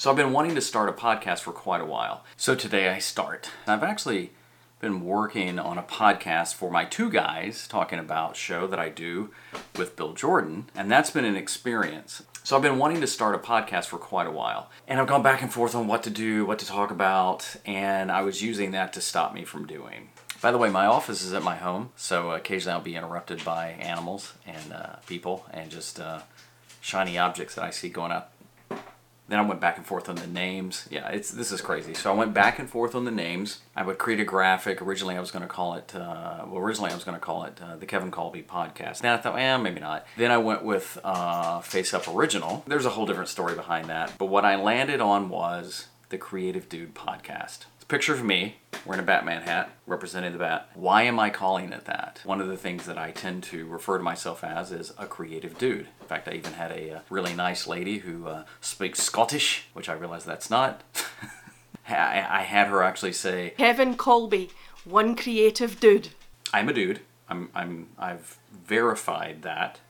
So I've been wanting to start a podcast for quite a while. So today I start. I've actually been working on a podcast for my two guys talking about show that I do with Bill Jordan, and that's been an experience. So I've been wanting to start a podcast for quite a while, and I've gone back and forth on what to do, what to talk about, and I was using that to stop me from doing. By the way, my office is at my home, so occasionally I'll be interrupted by animals and uh, people and just uh, shiny objects that I see going up then I went back and forth on the names. Yeah, it's this is crazy. So I went back and forth on the names. I would create a graphic. Originally, I was going to call it. Uh, well, originally I was going to call it uh, the Kevin Colby Podcast. Now I thought, eh, maybe not. Then I went with uh, Face Up Original. There's a whole different story behind that. But what I landed on was the Creative Dude Podcast picture of me wearing a Batman hat representing the bat. Why am I calling it that? One of the things that I tend to refer to myself as is a creative dude. In fact, I even had a, uh, really nice lady who uh, speaks Scottish, which I realize that's not. I had her actually say, Kevin Colby, one creative dude. I'm a dude. I'm, I'm, I've verified that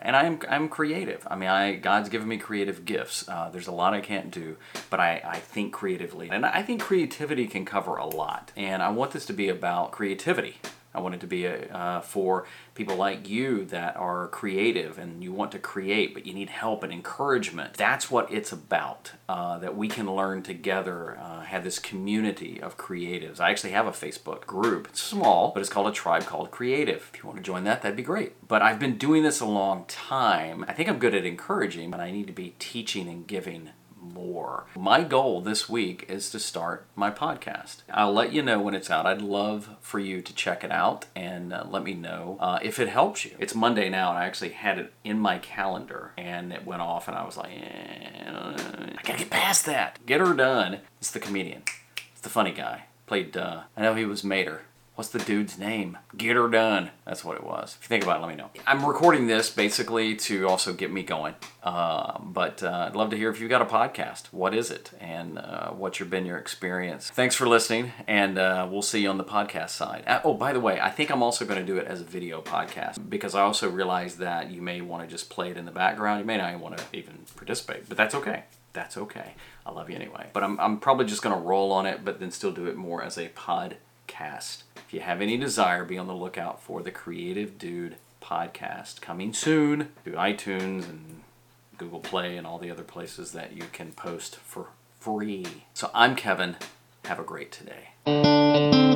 and I'm I'm creative. I mean, I God's given me creative gifts. Uh, there's a lot I can't do, but I, I think creatively, and I think creativity can cover a lot. And I want this to be about creativity. I want it to be a, uh, for people like you that are creative and you want to create, but you need help and encouragement. That's what it's about. Uh, that we can learn together, uh, have this community of creatives. I actually have a Facebook group. It's small, but it's called a tribe called Creative. If you want to join that, that'd be great. But I've been doing this a long time. I think I'm good at encouraging, but I need to be teaching and giving more. My goal this week is to start my podcast. I'll let you know when it's out. I'd love for you to check it out and uh, let me know uh, if it helps you. It's Monday now, and I actually had it in my calendar, and it went off, and I was like, eh, I gotta get past that. Get her done. It's the comedian. It's the funny guy. Played, uh, I know he was Mater. What's the dude's name? Get her done. That's what it was. If you think about it, let me know. I'm recording this basically to also get me going. Uh, but uh, I'd love to hear if you've got a podcast. What is it? And uh, what's your, been your experience? Thanks for listening, and uh, we'll see you on the podcast side. Uh, oh, by the way, I think I'm also going to do it as a video podcast because I also realize that you may want to just play it in the background. You may not want to even participate, but that's okay that's okay. I love you anyway. But I'm, I'm probably just going to roll on it, but then still do it more as a podcast. If you have any desire, be on the lookout for the Creative Dude podcast coming soon to iTunes and Google Play and all the other places that you can post for free. So I'm Kevin. Have a great today.